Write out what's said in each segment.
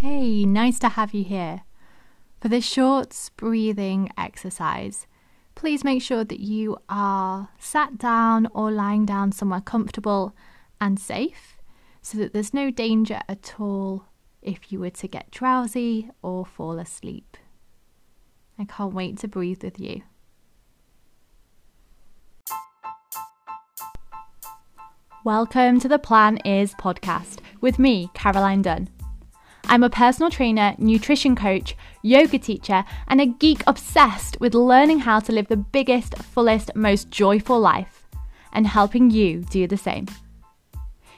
Hey, nice to have you here. For this short breathing exercise, please make sure that you are sat down or lying down somewhere comfortable and safe so that there's no danger at all if you were to get drowsy or fall asleep. I can't wait to breathe with you. Welcome to the Plan Is podcast with me, Caroline Dunn. I'm a personal trainer, nutrition coach, yoga teacher, and a geek obsessed with learning how to live the biggest, fullest, most joyful life and helping you do the same.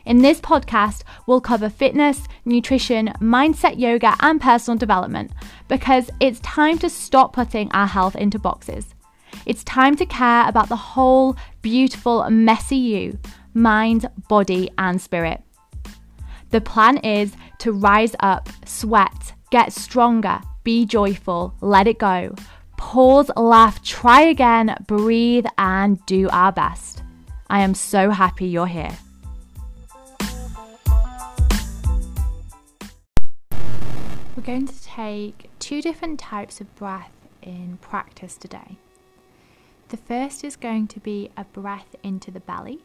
In this podcast, we'll cover fitness, nutrition, mindset yoga, and personal development because it's time to stop putting our health into boxes. It's time to care about the whole beautiful, messy you mind, body, and spirit. The plan is to rise up, sweat, get stronger, be joyful, let it go, pause, laugh, try again, breathe, and do our best. I am so happy you're here. We're going to take two different types of breath in practice today. The first is going to be a breath into the belly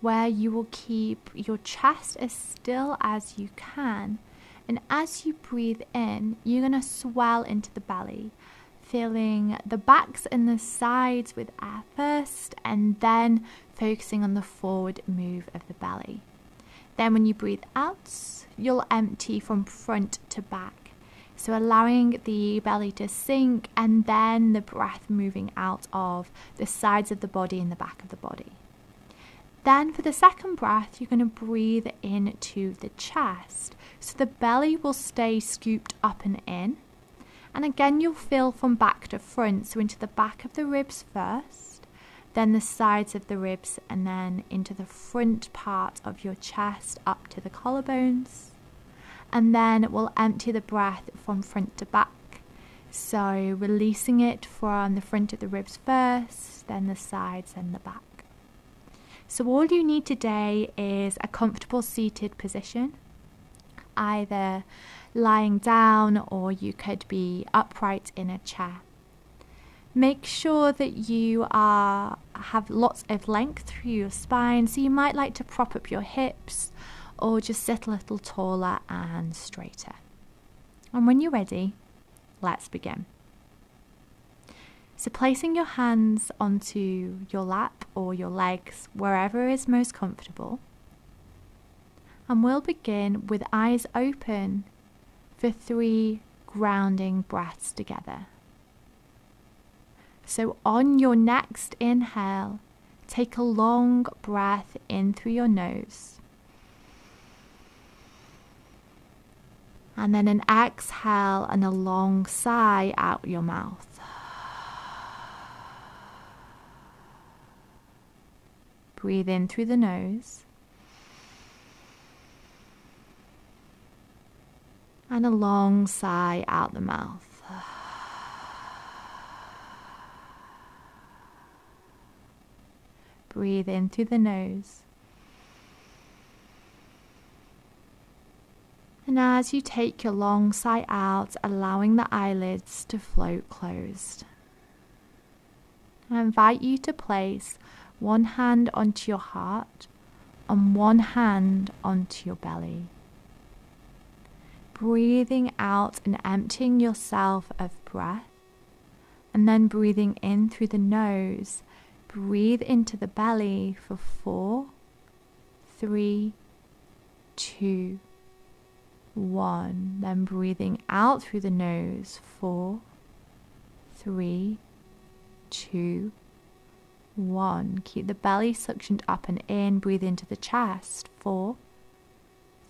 where you will keep your chest as still as you can. And as you breathe in, you're going to swell into the belly, feeling the backs and the sides with air first, and then focusing on the forward move of the belly. Then, when you breathe out, you'll empty from front to back. So, allowing the belly to sink and then the breath moving out of the sides of the body and the back of the body. Then for the second breath, you're going to breathe into the chest. So the belly will stay scooped up and in. And again, you'll feel from back to front. So into the back of the ribs first, then the sides of the ribs, and then into the front part of your chest up to the collarbones. And then we'll empty the breath from front to back. So releasing it from the front of the ribs first, then the sides and the back. So, all you need today is a comfortable seated position, either lying down or you could be upright in a chair. Make sure that you are have lots of length through your spine, so you might like to prop up your hips or just sit a little taller and straighter. And when you're ready, let's begin. So, placing your hands onto your lap or your legs, wherever is most comfortable. And we'll begin with eyes open for three grounding breaths together. So, on your next inhale, take a long breath in through your nose. And then an exhale and a long sigh out your mouth. Breathe in through the nose. And a long sigh out the mouth. Breathe in through the nose. And as you take your long sigh out, allowing the eyelids to float closed, I invite you to place one hand onto your heart and one hand onto your belly. Breathing out and emptying yourself of breath, and then breathing in through the nose. Breathe into the belly for four, three, two, one. Then breathing out through the nose. Four, three, two, one. Keep the belly suctioned up and in. Breathe into the chest. Four,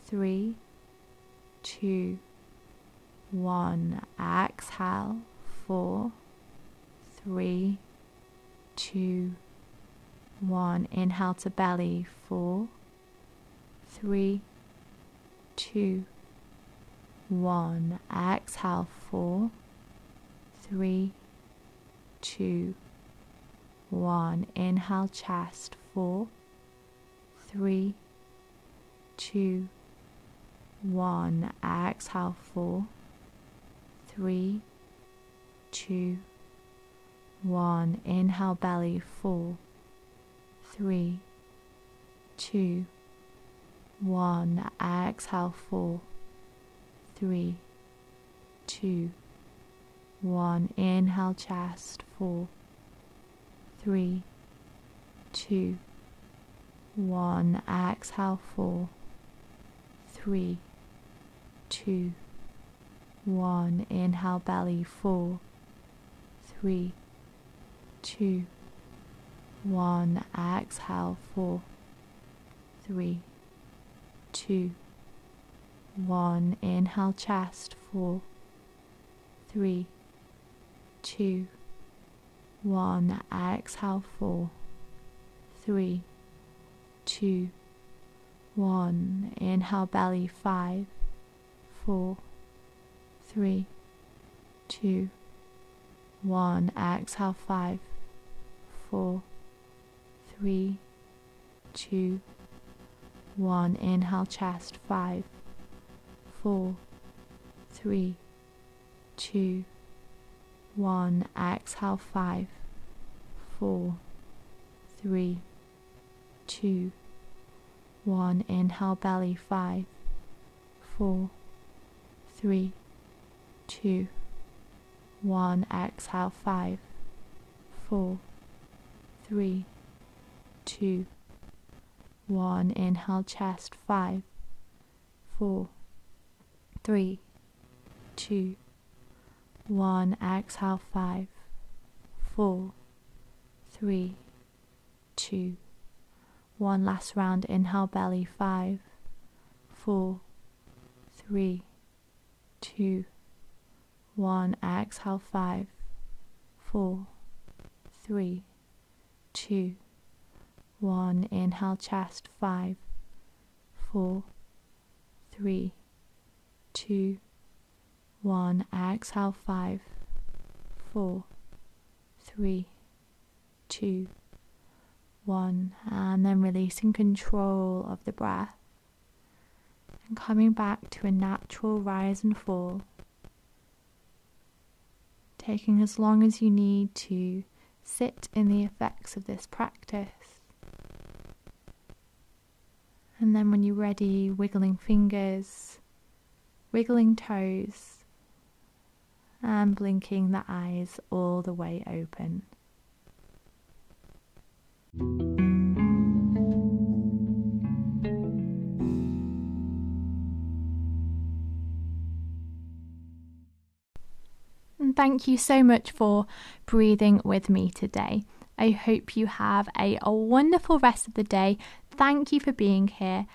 three, two, one. Exhale. Four, three, two, one. Inhale to belly. Four, three, two, one. Exhale. Four, three, two one. Inhale, chest. Four, three, two, one. Exhale, four, three, two, one. Inhale, belly, four, three, two, one. Exhale, four, three, two, one. Inhale, chest, four, three, two, one. Exhale, four, three, two, one. Inhale, belly, four, three, two, one. Exhale, four, three, two, one. Inhale, chest, four, three, two, one. Exhale, four, three, two, one. Inhale, belly, five, four, three, two, one. Exhale, five, four, three, two, one. Inhale, chest, five, four, three, two, one. Exhale, five, four, three, two, one. Inhale, belly, five, four, three, two, one. Exhale, five, four, three, two, one. Inhale, chest, five, four, three, two, one. Exhale, five, four, three, two, one. Last round. Inhale, belly, five, four, three, two, one. Exhale, five, four, three, two, one. Inhale, chest, five, four, three, two, one. Exhale, five, four, three, two, one. And then releasing control of the breath and coming back to a natural rise and fall. Taking as long as you need to sit in the effects of this practice. And then, when you're ready, wiggling fingers, wiggling toes, and blinking the eyes all the way open. And thank you so much for breathing with me today. I hope you have a, a wonderful rest of the day. Thank you for being here.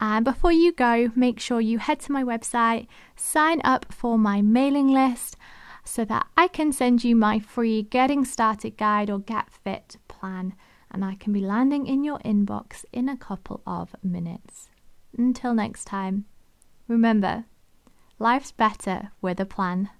And before you go, make sure you head to my website, sign up for my mailing list so that I can send you my free Getting Started Guide or Get Fit plan, and I can be landing in your inbox in a couple of minutes. Until next time, remember, life's better with a plan.